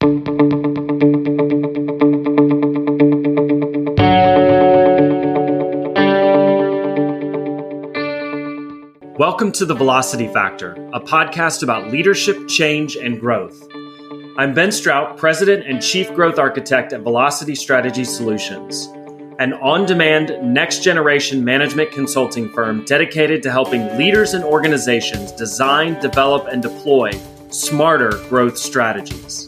Welcome to The Velocity Factor, a podcast about leadership, change, and growth. I'm Ben Stroup, President and Chief Growth Architect at Velocity Strategy Solutions, an on demand, next generation management consulting firm dedicated to helping leaders and organizations design, develop, and deploy smarter growth strategies.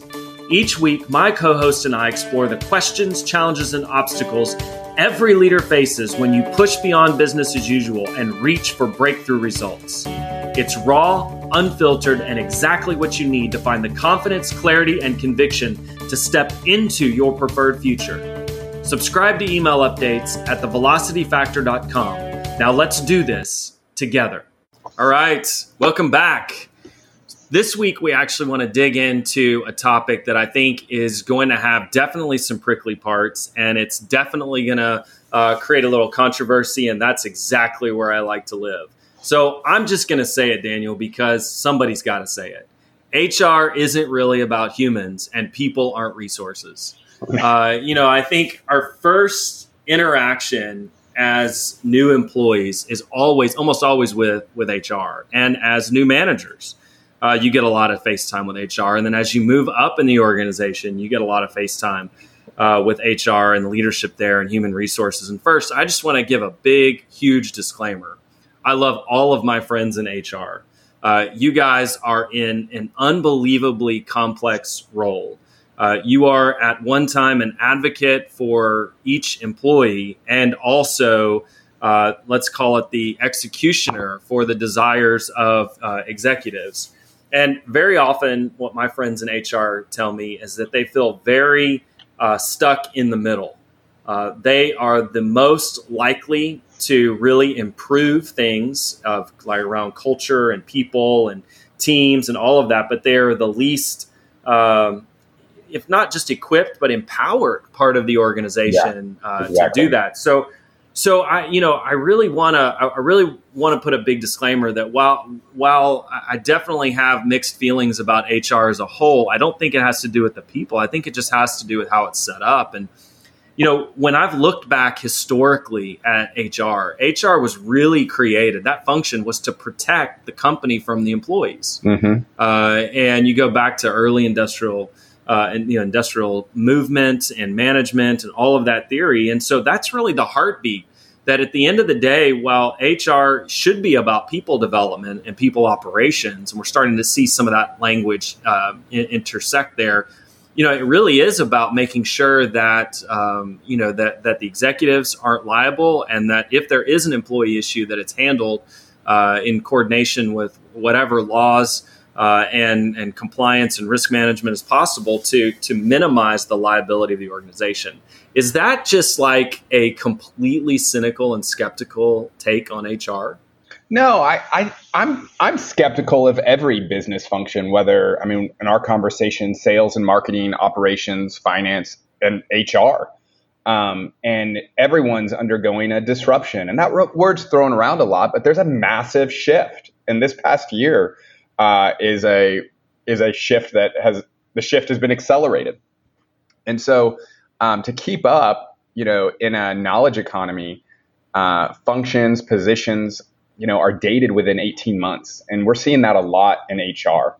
Each week, my co host and I explore the questions, challenges, and obstacles every leader faces when you push beyond business as usual and reach for breakthrough results. It's raw, unfiltered, and exactly what you need to find the confidence, clarity, and conviction to step into your preferred future. Subscribe to email updates at thevelocityfactor.com. Now let's do this together. All right, welcome back. This week, we actually want to dig into a topic that I think is going to have definitely some prickly parts, and it's definitely going to uh, create a little controversy, and that's exactly where I like to live. So I'm just going to say it, Daniel, because somebody's got to say it. HR isn't really about humans, and people aren't resources. Uh, you know, I think our first interaction as new employees is always, almost always with with HR, and as new managers uh, you get a lot of face time with HR. And then as you move up in the organization, you get a lot of face time uh, with HR and leadership there and human resources. And first, I just want to give a big, huge disclaimer. I love all of my friends in HR. Uh, you guys are in an unbelievably complex role. Uh, you are at one time an advocate for each employee and also uh, let's call it the executioner for the desires of uh, executives. And very often, what my friends in HR tell me is that they feel very uh, stuck in the middle. Uh, they are the most likely to really improve things of like around culture and people and teams and all of that, but they're the least, um, if not just equipped, but empowered part of the organization yeah, uh, exactly. to do that. So so I, you know, I really want to, I really want to put a big disclaimer that while, while I definitely have mixed feelings about HR as a whole, I don't think it has to do with the people. I think it just has to do with how it's set up. And, you know, when I've looked back historically at HR, HR was really created. That function was to protect the company from the employees. Mm-hmm. Uh, and you go back to early industrial uh, and you know industrial movement and management and all of that theory. And so that's really the heartbeat. That at the end of the day, while HR should be about people development and people operations, and we're starting to see some of that language uh, intersect there, you know, it really is about making sure that um, you know that that the executives aren't liable, and that if there is an employee issue, that it's handled uh, in coordination with whatever laws uh, and and compliance and risk management as possible to to minimize the liability of the organization. Is that just like a completely cynical and skeptical take on HR? No, I, I I'm I'm skeptical of every business function, whether I mean in our conversation, sales and marketing, operations, finance, and HR. Um, and everyone's undergoing a disruption. And that word's thrown around a lot, but there's a massive shift. In this past year, uh, is a is a shift that has the shift has been accelerated, and so um, to keep up, you know, in a knowledge economy, uh, functions, positions, you know, are dated within 18 months, and we're seeing that a lot in HR.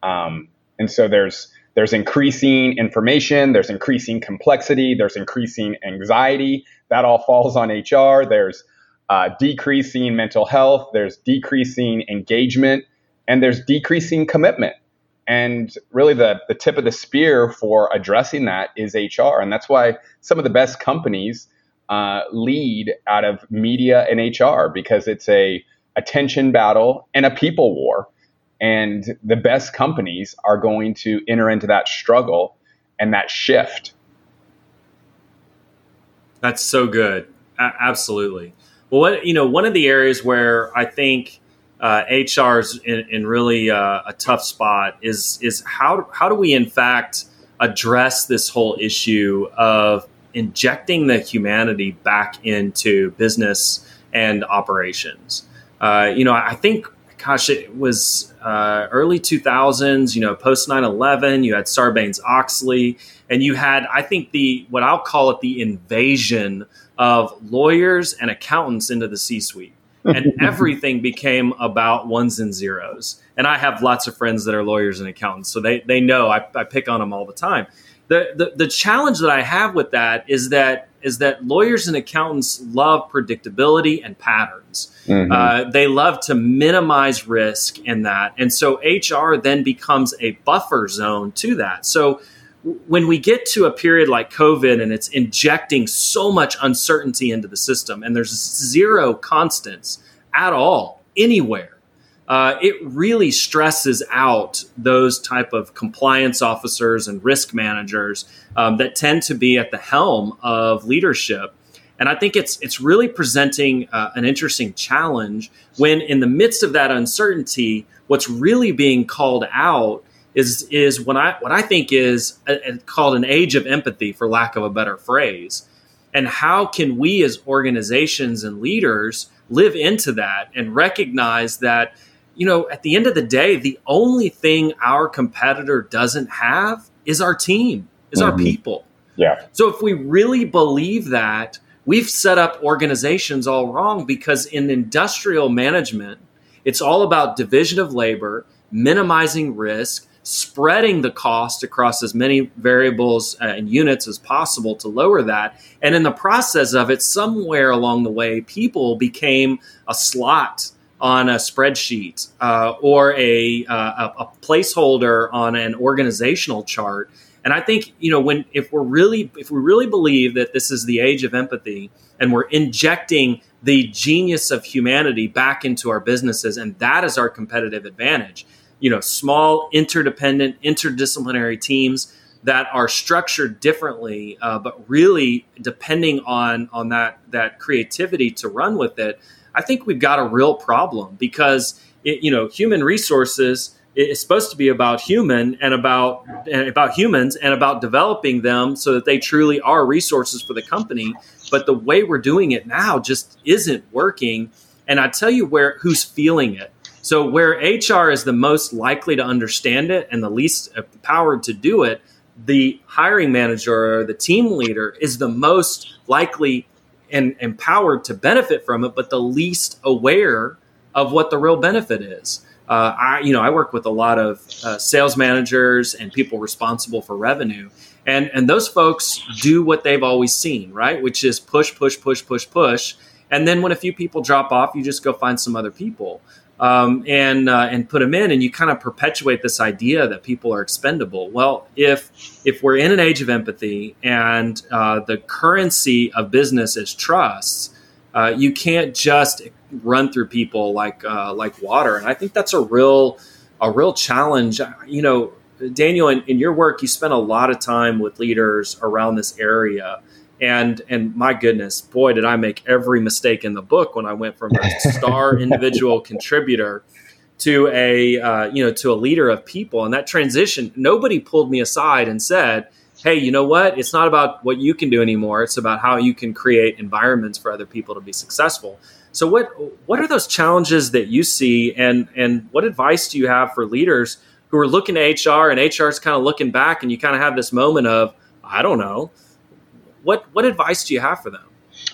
Um, and so there's there's increasing information, there's increasing complexity, there's increasing anxiety. That all falls on HR. There's uh, decreasing mental health. There's decreasing engagement and there's decreasing commitment. And really, the, the tip of the spear for addressing that is HR. And that's why some of the best companies uh, lead out of media and HR because it's a attention battle and a people war. And the best companies are going to enter into that struggle and that shift. That's so good. A- absolutely. Well, what, you know, one of the areas where I think uh, HR's in, in really uh, a tough spot is is how how do we in fact address this whole issue of injecting the humanity back into business and operations? Uh, you know, I think gosh, it was uh, early 2000s, you know, post 9 11. You had Sarbanes Oxley, and you had, I think, the what I'll call it the invasion of lawyers and accountants into the C suite. And everything became about ones and zeros. And I have lots of friends that are lawyers and accountants, so they, they know I, I pick on them all the time. The, the, the challenge that I have with that is that is that lawyers and accountants love predictability and patterns. Mm-hmm. Uh, they love to minimize risk in that. And so HR then becomes a buffer zone to that. So when we get to a period like COVID and it's injecting so much uncertainty into the system and there's zero constants at all anywhere, uh, it really stresses out those type of compliance officers and risk managers um, that tend to be at the helm of leadership. And I think it's it's really presenting uh, an interesting challenge when, in the midst of that uncertainty, what's really being called out is is what I what I think is a, a, called an age of empathy, for lack of a better phrase. And how can we, as organizations and leaders, live into that and recognize that you know, at the end of the day, the only thing our competitor doesn't have is our team, is mm-hmm. our people. Yeah. So if we really believe that, we've set up organizations all wrong because in industrial management, it's all about division of labor, minimizing risk, spreading the cost across as many variables uh, and units as possible to lower that. And in the process of it, somewhere along the way, people became a slot on a spreadsheet uh, or a, uh, a placeholder on an organizational chart. And I think you know when if we're really if we really believe that this is the age of empathy and we're injecting the genius of humanity back into our businesses and that is our competitive advantage. You know, small interdependent interdisciplinary teams that are structured differently, uh, but really depending on on that that creativity to run with it. I think we've got a real problem because it, you know human resources is supposed to be about human and about and about humans and about developing them so that they truly are resources for the company. But the way we're doing it now just isn't working. And I tell you where who's feeling it. So where HR is the most likely to understand it and the least empowered to do it, the hiring manager or the team leader is the most likely and empowered to benefit from it, but the least aware of what the real benefit is. Uh, I, you know, I work with a lot of uh, sales managers and people responsible for revenue, and and those folks do what they've always seen, right? Which is push, push, push, push, push, and then when a few people drop off, you just go find some other people um, and uh, and put them in, and you kind of perpetuate this idea that people are expendable. Well, if if we're in an age of empathy and uh, the currency of business is trust, uh, you can't just run through people like uh, like water, and I think that's a real a real challenge. You know, Daniel, in, in your work, you spend a lot of time with leaders around this area and and my goodness boy did i make every mistake in the book when i went from a star individual contributor to a uh, you know to a leader of people. And that transition nobody pulled me aside and said hey you know what? It's not about what you can do anymore. It's about how you can create environments for other people to be successful. So what what are those challenges that you see? And and what advice do you have for leaders who are looking at hr and hr is kind of looking back and you kind of have this moment of i don't know what what advice do you have for them?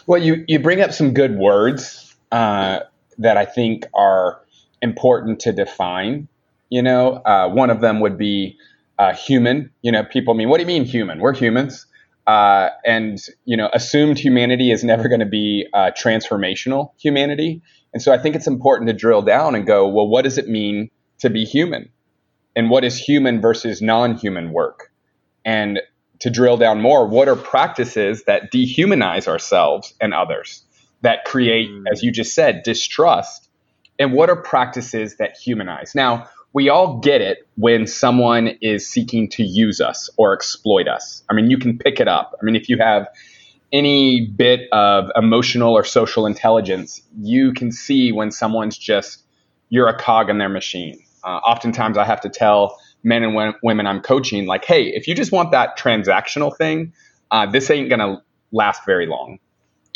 Well, you you bring up some good words uh, that I think are important to define. You know, uh, one of them would be uh, human. You know, people mean, what do you mean human? We're humans. Uh, and you know, assumed humanity is never going to be uh, transformational humanity. And so I think it's important to drill down and go, well, what does it mean to be human? And what is human versus non-human work? And to drill down more, what are practices that dehumanize ourselves and others, that create, mm. as you just said, distrust? And what are practices that humanize? Now, we all get it when someone is seeking to use us or exploit us. I mean, you can pick it up. I mean, if you have any bit of emotional or social intelligence, you can see when someone's just, you're a cog in their machine. Uh, oftentimes, I have to tell men and women I'm coaching, like, hey, if you just want that transactional thing, uh, this ain't going to last very long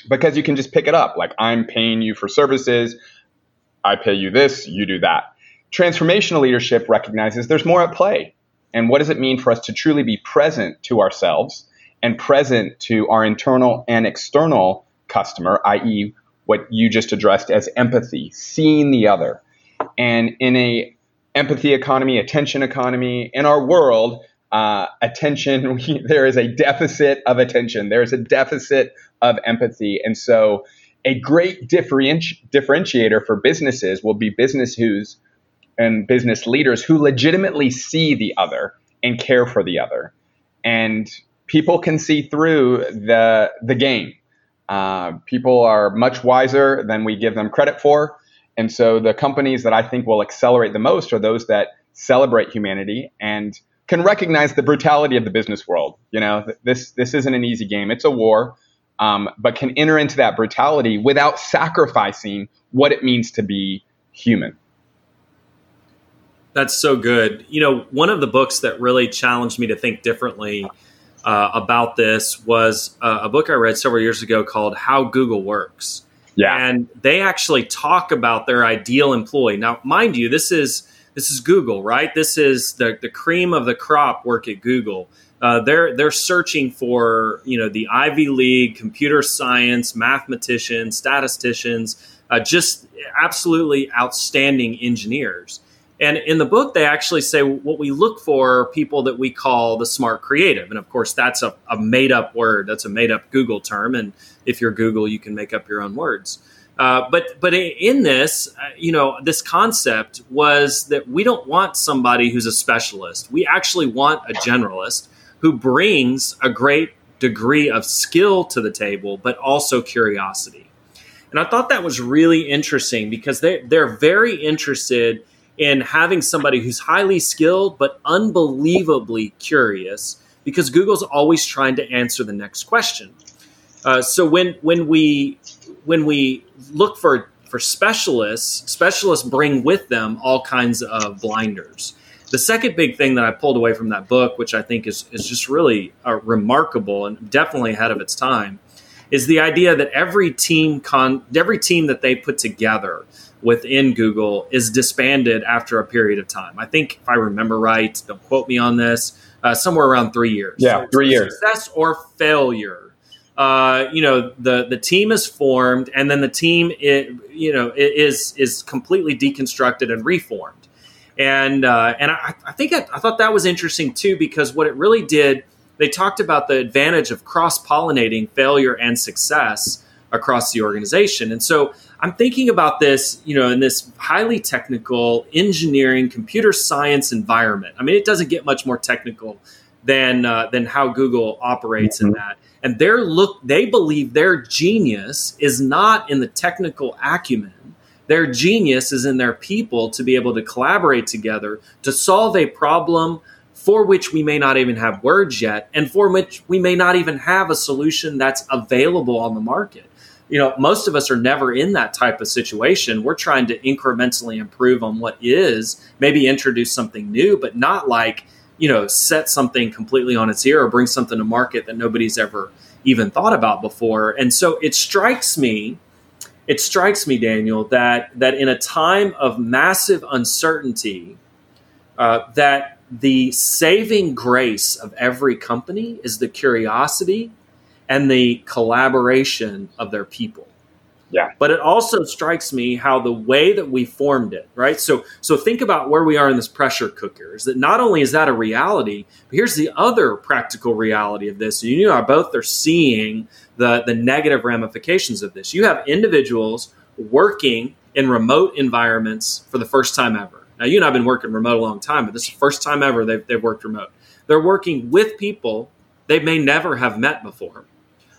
because you can just pick it up. Like, I'm paying you for services, I pay you this, you do that. transformational leadership recognizes there's more at play. And what does it mean for us to truly be present to ourselves and present to our internal and external customer, i.e., what you just addressed as empathy, seeing the other. And in a empathy economy, attention economy, in our world, uh, attention, there is a deficit of attention. There is a deficit of empathy. And so a great differenti- differentiator for businesses will be business who's and business leaders who legitimately see the other and care for the other. And people can see through the the game. Uh, people are much wiser than we give them credit for. And so the companies that I think will accelerate the most are those that celebrate humanity and can recognize the brutality of the business world. You know, this this isn't an easy game; it's a war, um, but can enter into that brutality without sacrificing what it means to be human. That's so good. You know, one of the books that really challenged me to think differently uh, about this was uh, a book I read several years ago called How Google Works. Yeah. And they actually talk about their ideal employee. Now, mind you, this is this is Google, right? This is the, the cream of the crop work at Google. Uh, they're they're searching for you know the Ivy League computer science mathematicians, statisticians, uh, just absolutely outstanding engineers. And in the book, they actually say what we look for are people that we call the smart creative. And of course, that's a, a made up word. That's a made up Google term. And if you're Google, you can make up your own words. Uh, but but in this, uh, you know, this concept was that we don't want somebody who's a specialist. We actually want a generalist who brings a great degree of skill to the table, but also curiosity. And I thought that was really interesting because they they're very interested in having somebody who's highly skilled but unbelievably curious because Google's always trying to answer the next question. Uh, so when when we when we look for for specialists, specialists bring with them all kinds of blinders. The second big thing that I pulled away from that book, which I think is is just really uh, remarkable and definitely ahead of its time, is the idea that every team con every team that they put together within Google is disbanded after a period of time. I think, if I remember right, don't quote me on this, uh, somewhere around three years. Yeah, so three years. Success or failure. Uh, you know, the the team is formed, and then the team, it, you know, is is completely deconstructed and reformed. And uh, and I, I think I, I thought that was interesting too because what it really did, they talked about the advantage of cross pollinating failure and success across the organization. And so I'm thinking about this, you know, in this highly technical engineering, computer science environment. I mean, it doesn't get much more technical than uh, than how Google operates mm-hmm. in that. And their look, they believe their genius is not in the technical acumen. Their genius is in their people to be able to collaborate together to solve a problem for which we may not even have words yet, and for which we may not even have a solution that's available on the market you know, most of us are never in that type of situation. We're trying to incrementally improve on what is, maybe introduce something new, but not like, you know, set something completely on its ear or bring something to market that nobody's ever even thought about before. And so it strikes me, it strikes me, Daniel, that that in a time of massive uncertainty, uh, that the saving grace of every company is the curiosity and the collaboration of their people. Yeah. But it also strikes me how the way that we formed it, right? So so think about where we are in this pressure cooker. Is that not only is that a reality, but here's the other practical reality of this. You and I both are seeing the the negative ramifications of this. You have individuals working in remote environments for the first time ever. Now you and I have been working remote a long time, but this is the first time ever they've, they've worked remote. They're working with people they may never have met before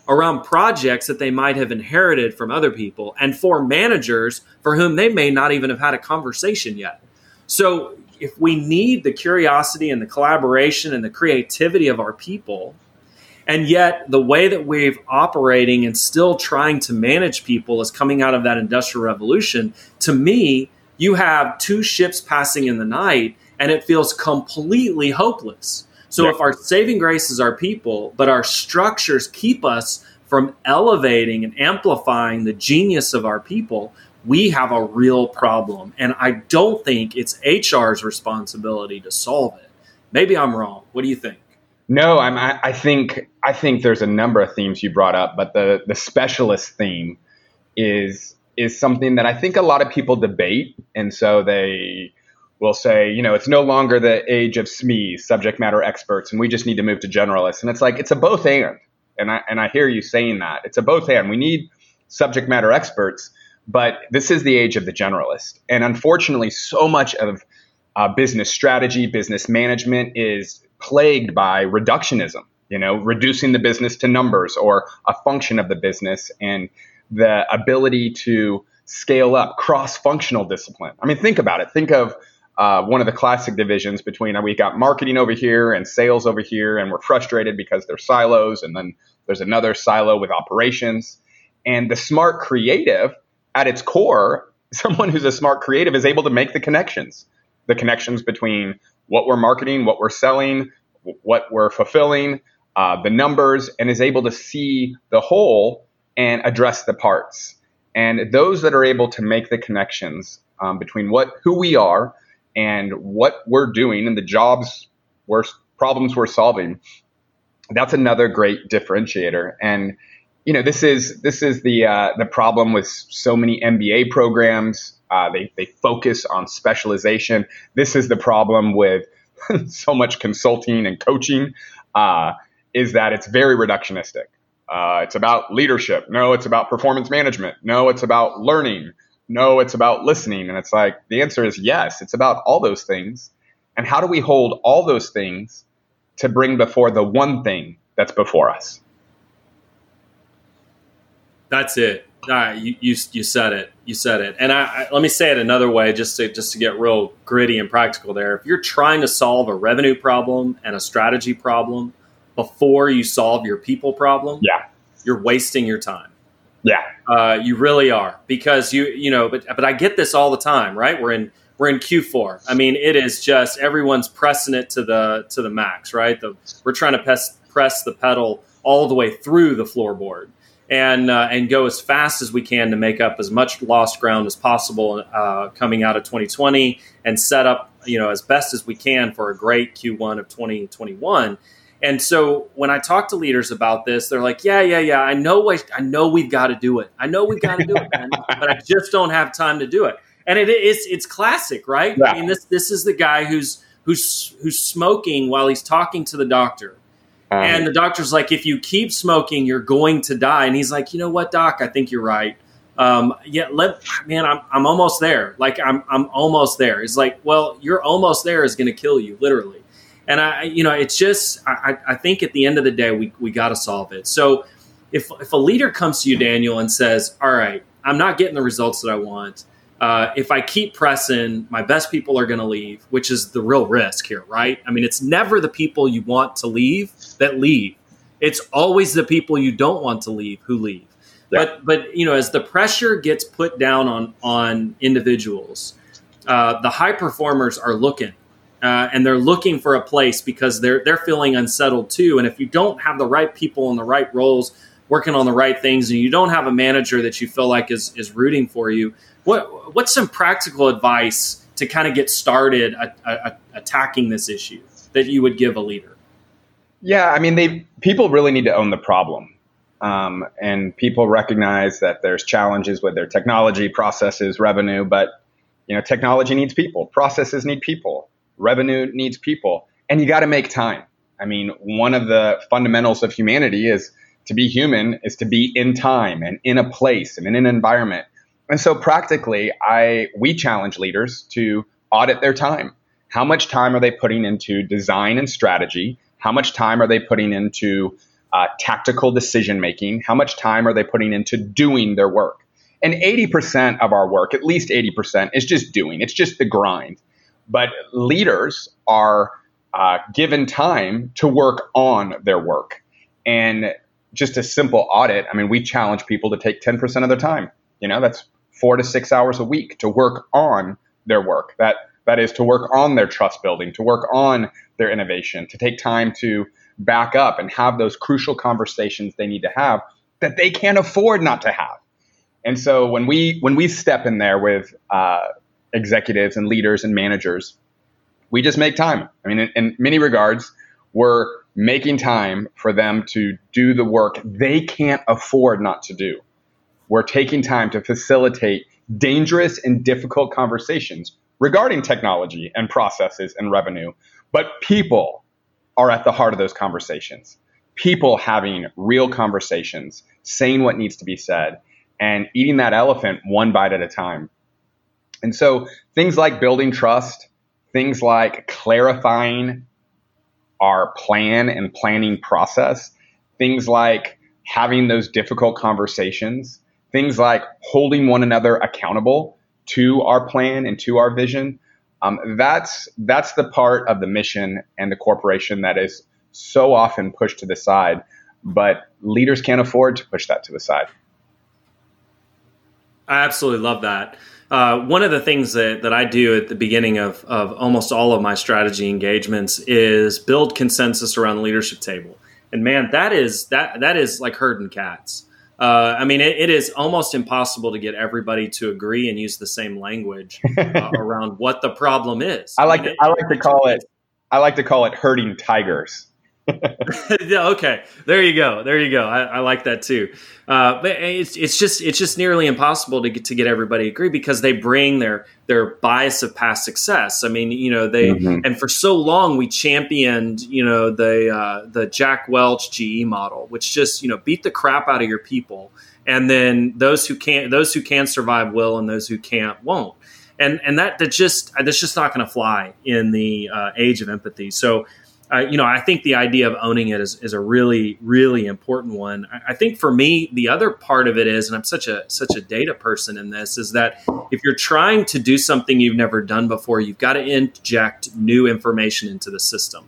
around projects that they might have inherited from other people and for managers for whom they may not even have had a conversation yet. So, if we need the curiosity and the collaboration and the creativity of our people, and yet the way that we're operating and still trying to manage people is coming out of that industrial revolution, to me, you have two ships passing in the night and it feels completely hopeless. So yeah. if our saving grace is our people, but our structures keep us from elevating and amplifying the genius of our people, we have a real problem. And I don't think it's HR's responsibility to solve it. Maybe I'm wrong. What do you think? No, I'm, I, I think I think there's a number of themes you brought up, but the the specialist theme is is something that I think a lot of people debate, and so they will say, you know, it's no longer the age of SMEs, subject matter experts, and we just need to move to generalists. And it's like it's a both and, and I and I hear you saying that. It's a both and. We need subject matter experts, but this is the age of the generalist, and unfortunately, so much of uh, business strategy, business management is plagued by reductionism, you know, reducing the business to numbers or a function of the business. And the ability to scale up cross functional discipline. I mean, think about it. Think of uh, one of the classic divisions between uh, we got marketing over here and sales over here, and we're frustrated because they're silos, and then there's another silo with operations. And the smart creative, at its core, someone who's a smart creative is able to make the connections, the connections between what we're marketing, what we're selling, what we're fulfilling, uh, the numbers, and is able to see the whole and address the parts. And those that are able to make the connections um, between what who we are and what we're doing and the jobs we're problems we're solving, that's another great differentiator. And you know, this is this is the uh, the problem with so many MBA programs uh, they, they focus on specialization. This is the problem with so much consulting and coaching uh, is that it's very reductionistic. Uh, it's about leadership. No, it's about performance management. No, it's about learning. No, it's about listening. And it's like the answer is yes, it's about all those things. And how do we hold all those things to bring before the one thing that's before us? That's it. you, you, you said it. You said it. And I, I, let me say it another way, just to just to get real gritty and practical. There, if you're trying to solve a revenue problem and a strategy problem before you solve your people problem, yeah, you're wasting your time. Yeah, uh, you really are because you you know. But but I get this all the time, right? We're in we're in Q4. I mean, it is just everyone's pressing it to the to the max, right? The, we're trying to press press the pedal all the way through the floorboard and uh, and go as fast as we can to make up as much lost ground as possible uh, coming out of 2020 and set up you know as best as we can for a great Q1 of 2021. And so when I talk to leaders about this, they're like, "Yeah, yeah, yeah. I know. I, I know we've got to do it. I know we've got to do it, man, but I just don't have time to do it." And it is it's classic, right? Yeah. I mean, this this is the guy who's who's who's smoking while he's talking to the doctor um, and the doctor's like, if you keep smoking, you're going to die. And he's like, you know what, doc? I think you're right. Um, yeah, let man, I'm I'm almost there. Like I'm I'm almost there. He's like, well, you're almost there is going to kill you, literally. And I, you know, it's just I, I think at the end of the day, we we got to solve it. So if if a leader comes to you, Daniel, and says, all right, I'm not getting the results that I want uh, if I keep pressing, my best people are going to leave, which is the real risk here, right? I mean, it's never the people you want to leave that leave. It's always the people you don't want to leave who leave. Yeah. But but you know, as the pressure gets put down on on individuals, uh, the high performers are looking. Uh, and they're looking for a place because they're they're feeling unsettled too. And if you don't have the right people in the right roles, working on the right things, and you don't have a manager that you feel like is is rooting for you, what what's some practical advice to kind of get started a, a, attacking this issue that you would give a leader? Yeah, I mean, they people really need to own the problem, um, and people recognize that there's challenges with their technology, processes, revenue, but you know, technology needs people, processes need people, revenue needs people, and you got to make time. I mean, one of the fundamentals of humanity is to be human is to be in time and in a place and in an environment and so practically, I we challenge leaders to audit their time. How much time are they putting into design and strategy? How much time are they putting into uh, tactical decision making? How much time are they putting into doing their work? And 80% of our work, at least 80%, is just doing. It's just the grind. But leaders are uh, given time to work on their work. And just a simple audit, I mean, we challenge people to take 10% of their time. You know, that's four to six hours a week to work on their work. That that is to work on their trust building, to work on their innovation, to take time to back up and have those crucial conversations they need to have that they can't afford not to have. And so when we when we step in there with uh, executives and leaders and managers, we just make time. I mean, in, in many regards, we're making time for them to do the work they can't afford not to do. We're taking time to facilitate dangerous and difficult conversations regarding technology and processes and revenue. But people are at the heart of those conversations. People having real conversations, saying what needs to be said, and eating that elephant one bite at a time. And so things like building trust, things like clarifying our plan and planning process, things like having those difficult conversations, things like holding one another accountable to our plan and to our vision. Um, that's that's the part of the mission and the corporation that is so often pushed to the side, but leaders can't afford to push that to the side. I absolutely love that. Uh, one of the things that, that I do at the beginning of, of almost all of my strategy engagements is build consensus around the leadership table. And man, that is that that is like herding cats. Uh, I mean, it, it is almost impossible to get everybody to agree and use the same language uh, around what the problem is. I like to, I like to call it I like to call it herding tigers. okay, there you go. There you go. I, I like that too. Uh, but it's it's just it's just nearly impossible to get to get everybody to agree because they bring their their bias of past success. I mean, you know, they mm-hmm. and for so long we championed you know the uh, the Jack Welch GE model, which just you know beat the crap out of your people, and then those who can't those who can survive will, and those who can't won't and and that that just that's just not going to fly in the uh, age of empathy. So you know, I think the idea of owning it is, is a really, really important one. I, I, think for me, the other part of it is, and I'm such a such a data person in this, is that if you're trying to do something you've never done before, you've got to inject new information into the system.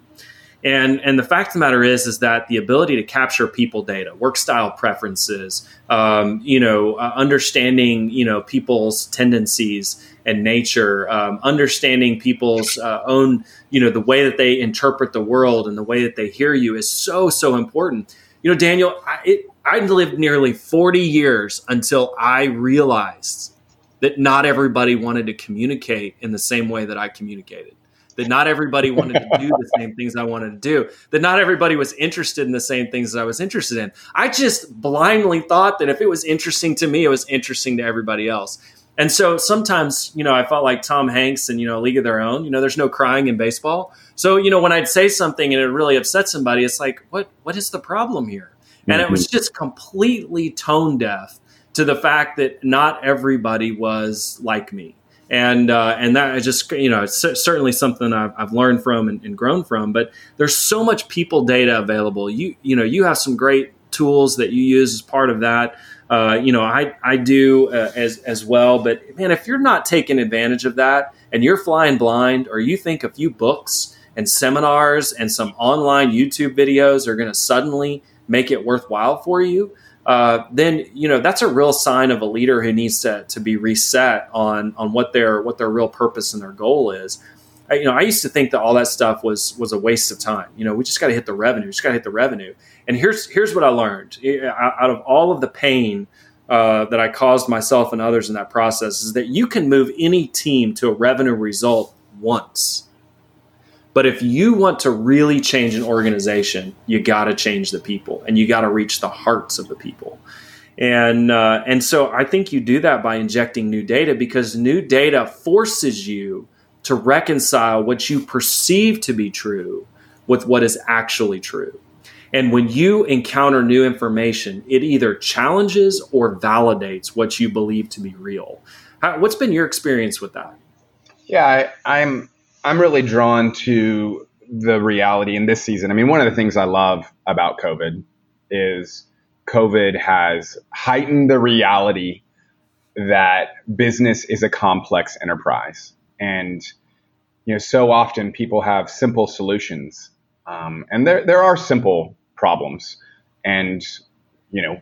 And and the fact of the matter is, is that the ability to capture people data, work style preferences, um, you know, uh, understanding you know people's tendencies and nature, um, understanding people's uh, own, you know, the way that they interpret the world and the way that they hear you is so so important. You know, Daniel, I, it, I lived nearly forty years until I realized that not everybody wanted to communicate in the same way that I communicated that not everybody wanted to do the same things I wanted to do, that not everybody was interested in the same things that I was interested in. I just blindly thought that if it was interesting to me, it was interesting to everybody else. And so sometimes, you know, I felt like Tom Hanks and, you know, League of Their Own, you know, there's no crying in baseball. So, you know, when I'd say something and it really upset somebody, it's like, what, what is the problem here? And mm-hmm. it was mm-hmm. just completely tone deaf to the fact that not everybody was like me and uh, and that is just you know certainly something I've, I've learned from and, and, grown from. But there's so much people data available. You you know you have some great tools that you use as part of that. Uh, you know I I do uh, as as well. But man, if you're not taking advantage of that and you're flying blind, or you think a few books and seminars and some online YouTube videos are going to suddenly make it worthwhile for you uh, then you know that's a real sign of a leader who needs to, to be reset on on what their what their real purpose and their goal is. You know, I used to think that all that stuff was was a waste of time. You know, we just got to hit the revenue, we just got to hit the revenue. And here's here's what I learned out of all of the pain uh, that I caused myself and others in that process is that you can move any team to a revenue result once but if you want to really change an organization, you got to change the people and you got to reach the hearts of the people. And uh, and so I think you do that by injecting new data because new data forces you to reconcile what you perceive to be true with what is actually true. And when you encounter new information, it either challenges or validates what you believe to be real. How, what's been your experience with that? Yeah, I, I'm I'm really drawn to the reality in this season. I mean, one of the things I love about COVID is COVID has heightened the reality that business is a complex enterprise. And, you know, so often people have simple solutions. Um, and there, there are simple problems and, you know,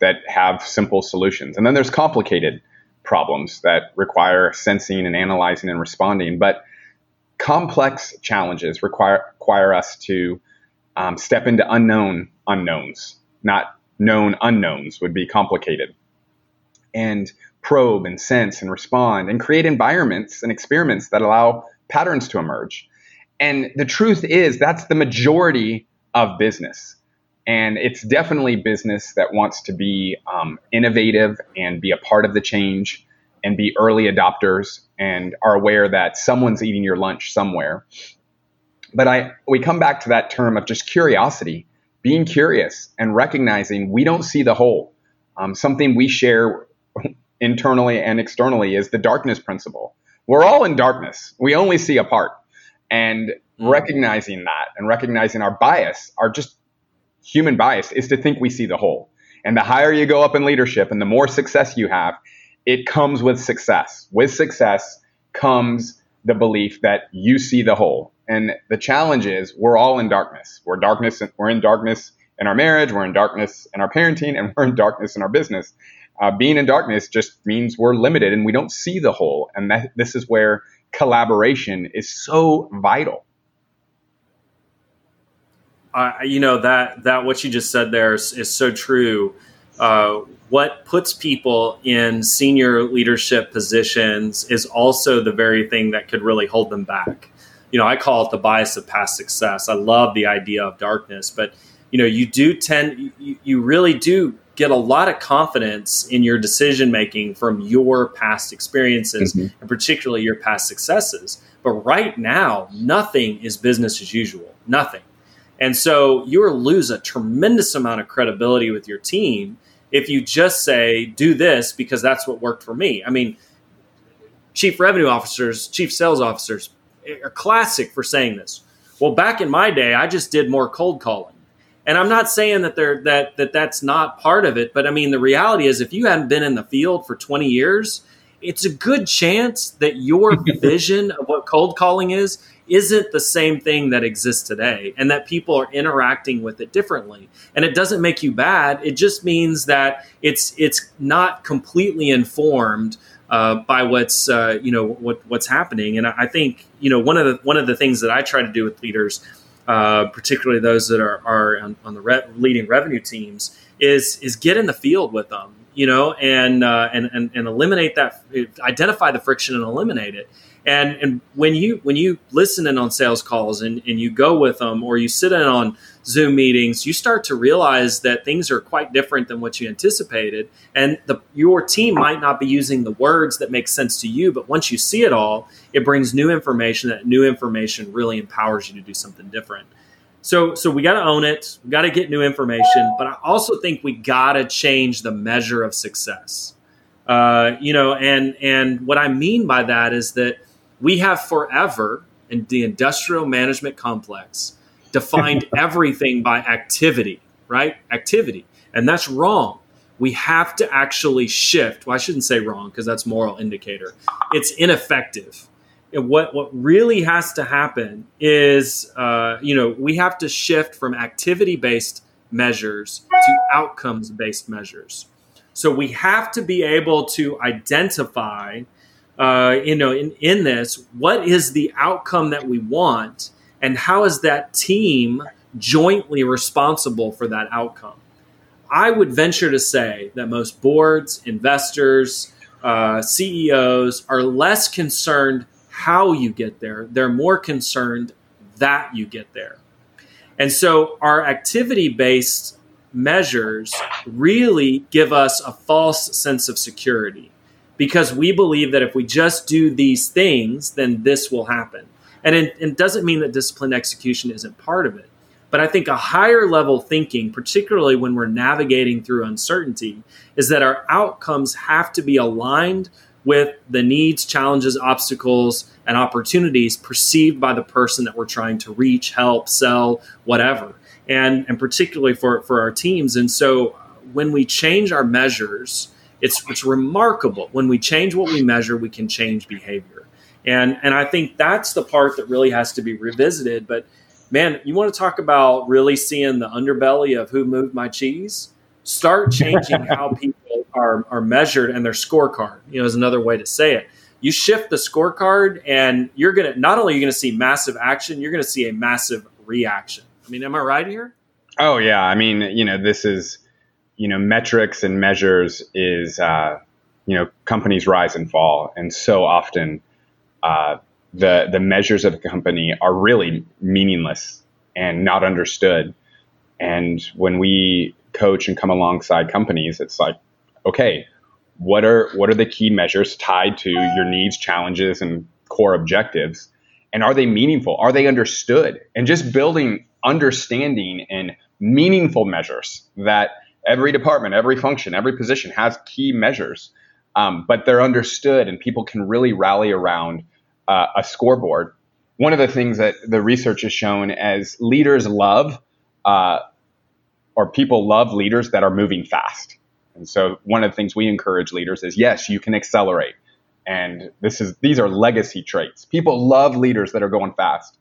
that have simple solutions. And then there's complicated problems that require sensing and analyzing and responding. But complex challenges require require us to um, step into unknown unknowns. Not known unknowns would be complicated. And probe and sense and respond and create environments and experiments that allow patterns to emerge. And the truth is, that's the majority of business. And it's definitely business that wants to be um, innovative and be a part of the change and be early adopters and are aware that someone's eating your lunch somewhere. But I, we come back to that term of just curiosity, being curious and recognizing we don't see the whole. Um, something we share internally and externally is the darkness principle. We're all in darkness. We only see a part. And mm. recognizing that and recognizing our bias, our just human bias, is to think we see the whole. And the higher you go up in leadership and the more success you have, it comes with success. With success comes the belief that you see the whole. And the challenge is we're all in darkness. We're darkness. We're in darkness in our marriage. We're in darkness in our parenting, and we're in darkness in our business. Uh, being in darkness just means we're limited and we don't see the whole. And that, this is where collaboration is so vital. Uh, you know that that what you just said there is, is so true. Uh, what puts people in senior leadership positions is also the very thing that could really hold them back. You know, I call it the bias of past success. I love the idea of darkness, but you know, you do tend, you, you really do get a lot of confidence in your decision making from your past experiences mm-hmm. and particularly your past successes. But right now, nothing is business as usual. Nothing. And so you lose a tremendous amount of credibility with your team if you just say, do this because that's what worked for me. I mean, chief revenue officers, chief sales officers are classic for saying this. Well, back in my day, I just did more cold calling. And I'm not saying that they're, that that that's not part of it, but I mean the reality is if you hadn't been in the field for 20 years, it's a good chance that your vision of what cold calling is isn't the same thing that exists today and that people are interacting with it differently. And it doesn't make you bad. It just means that it's it's not completely informed uh, by what's uh, you know what, what's happening. And I think you know one of the one of the things that I try to do with leaders uh, particularly those that are, are on, on the re- leading revenue teams, is is get in the field with them, you know, and, uh, and and and eliminate that, identify the friction and eliminate it. And and when you when you listen in on sales calls and, and you go with them or you sit in on Zoom meetings, you start to realize that things are quite different than what you anticipated. And the, your team might not be using the words that make sense to you, but once you see it all, it brings new information. That new information really empowers you to do something different. So, so we got to own it. We got to get new information, but I also think we got to change the measure of success. Uh, you know, and and what I mean by that is that we have forever in the industrial management complex defined everything by activity, right? Activity. And that's wrong. We have to actually shift. Well, I shouldn't say wrong because that's moral indicator. It's ineffective. And what what really has to happen is, uh, you know, we have to shift from activity based measures to outcomes based measures. So we have to be able to identify uh, you know, in, in this, what is the outcome that we want, and how is that team jointly responsible for that outcome? I would venture to say that most boards, investors, uh, CEOs are less concerned how you get there. They're more concerned that you get there. And so our activity based measures really give us a false sense of security because we believe that if we just do these things, then this will happen. And it, it, doesn't mean that disciplined execution isn't part of it. But I think a higher level thinking, particularly when we're navigating through uncertainty, is that our outcomes have to be aligned with the needs, challenges, obstacles, and opportunities perceived by the person that we're trying to reach, help, sell, whatever. And, and particularly for, for our teams. And so when we change our measures, it's it's remarkable when we change what we measure, we can change behavior, and and I think that's the part that really has to be revisited. But man, you want to talk about really seeing the underbelly of who moved my cheese? Start changing how people are are measured and their scorecard. You know, is another way to say it. You shift the scorecard, and you're gonna not only are you gonna see massive action, you're gonna see a massive reaction. I mean, am I right here? Oh yeah, I mean, you know, this is you know, metrics and measures is uh, you know, companies rise and fall, and so often uh, the the measures of the company are really meaningless and not understood. And when we coach and come alongside companies, it's like, okay, what are what are the key measures tied to your needs, challenges, and core objectives? And are they meaningful? Are they understood? And just building understanding and meaningful measures that every department, every function, every position has key measures, um, but they're understood and people can really rally around uh, a scoreboard. One of the things that the research has shown as leaders love, uh, or people love leaders that are moving fast. And so one of the things we encourage leaders is yes, you can accelerate. And this is these are legacy traits. People love leaders that are going fast.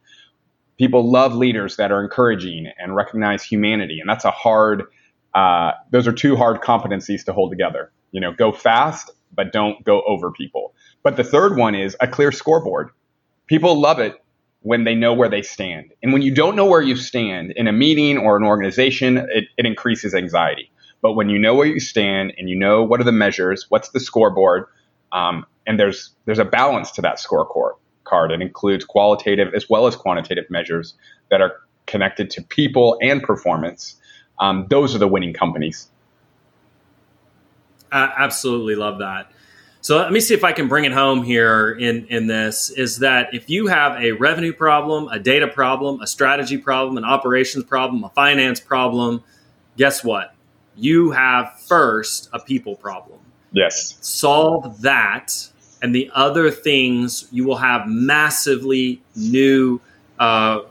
People love leaders that are encouraging and recognize humanity. And that's a hard uh, those are two hard competencies to hold together. You know, go fast, but don't go over people. But the third one is a clear scoreboard. People love it when they know where they stand. And when you don't know where you stand in a meeting or an organization, it, it increases anxiety. But when you know where you stand and you know what are the measures, what's the scoreboard, um, and there's there's a balance to that scorecard. Card. It includes qualitative as well as quantitative measures that are connected to people and performance. Um, those are the winning companies. I absolutely love that. So let me see if I can bring it home here in, in this is that if you have a revenue problem, a data problem, a strategy problem, an operations problem, a finance problem, guess what? You have first a people problem. Yes. Solve that, and the other things you will have massively new, uh,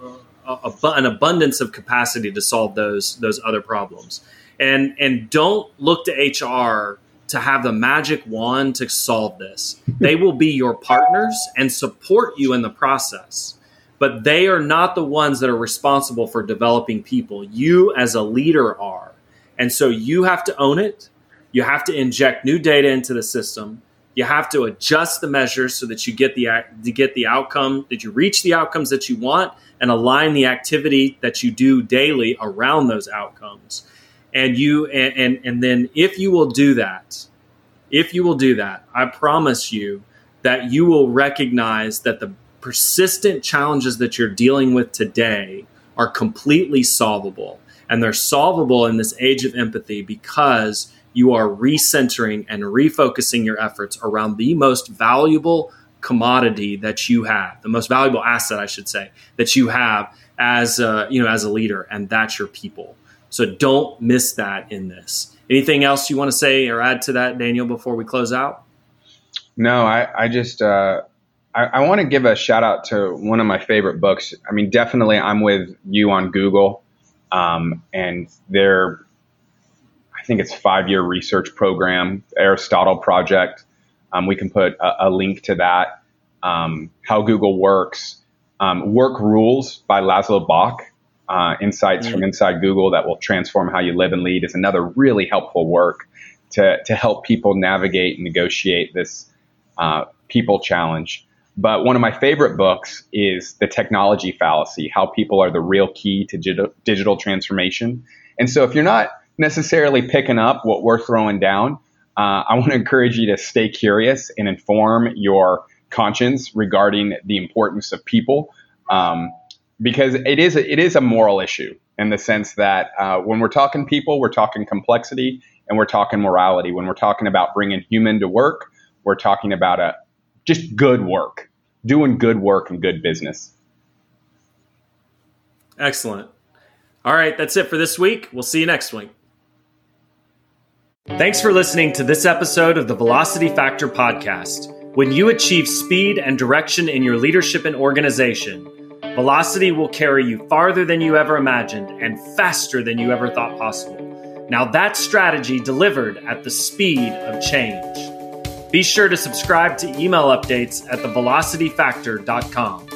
an abundance of capacity to solve those those other problems. And and don't look to HR to have the magic wand to solve this. They will be your partners and support you in the process, but they are not the ones that are responsible for developing people. You, as a leader, are. And so you have to own it. You have to inject new data into the system. You have to adjust the measures so that you get the to get the outcome that you reach the outcomes that you want and align the activity that you do daily around those outcomes and you and, and and then if you will do that if you will do that i promise you that you will recognize that the persistent challenges that you're dealing with today are completely solvable. And they're solvable in this age of empathy because you are recentering and refocusing your efforts around the most valuable commodity that you have the most valuable asset i should say that you have as a, you know as a leader and that's your people so don't miss that in this. Anything else you want to say or add to that, Daniel, before we close out? No, I, I just uh, I, I want to give a shout out to one of my favorite books. I mean, definitely, I'm with you on Google, um, and their I think it's five year research program, Aristotle Project. Um, we can put a, a, link to that. Um, how Google works, um, Work Rules by Laszlo Bock uh, insights mm-hmm. from inside Google that will transform how you live and lead is another really helpful work to, to help people navigate and negotiate this uh, people challenge. But one of my favorite books is The Technology Fallacy How People Are the Real Key to Digital, digital Transformation. And so if you're not necessarily picking up what we're throwing down, uh, I want to encourage you to stay curious and inform your conscience regarding the importance of people. Um, because it is a, it is a moral issue in the sense that uh, when we're talking people, we're talking complexity and we're talking morality. When we're talking about bringing human to work, we're talking about a just good work, doing good work and good business. Excellent. All right, that's it for this week. We'll see you next week. Thanks for listening to this episode of the Velocity Factor podcast. When you achieve speed and direction in your leadership and organization, Velocity will carry you farther than you ever imagined and faster than you ever thought possible. Now, that strategy delivered at the speed of change. Be sure to subscribe to email updates at thevelocityfactor.com.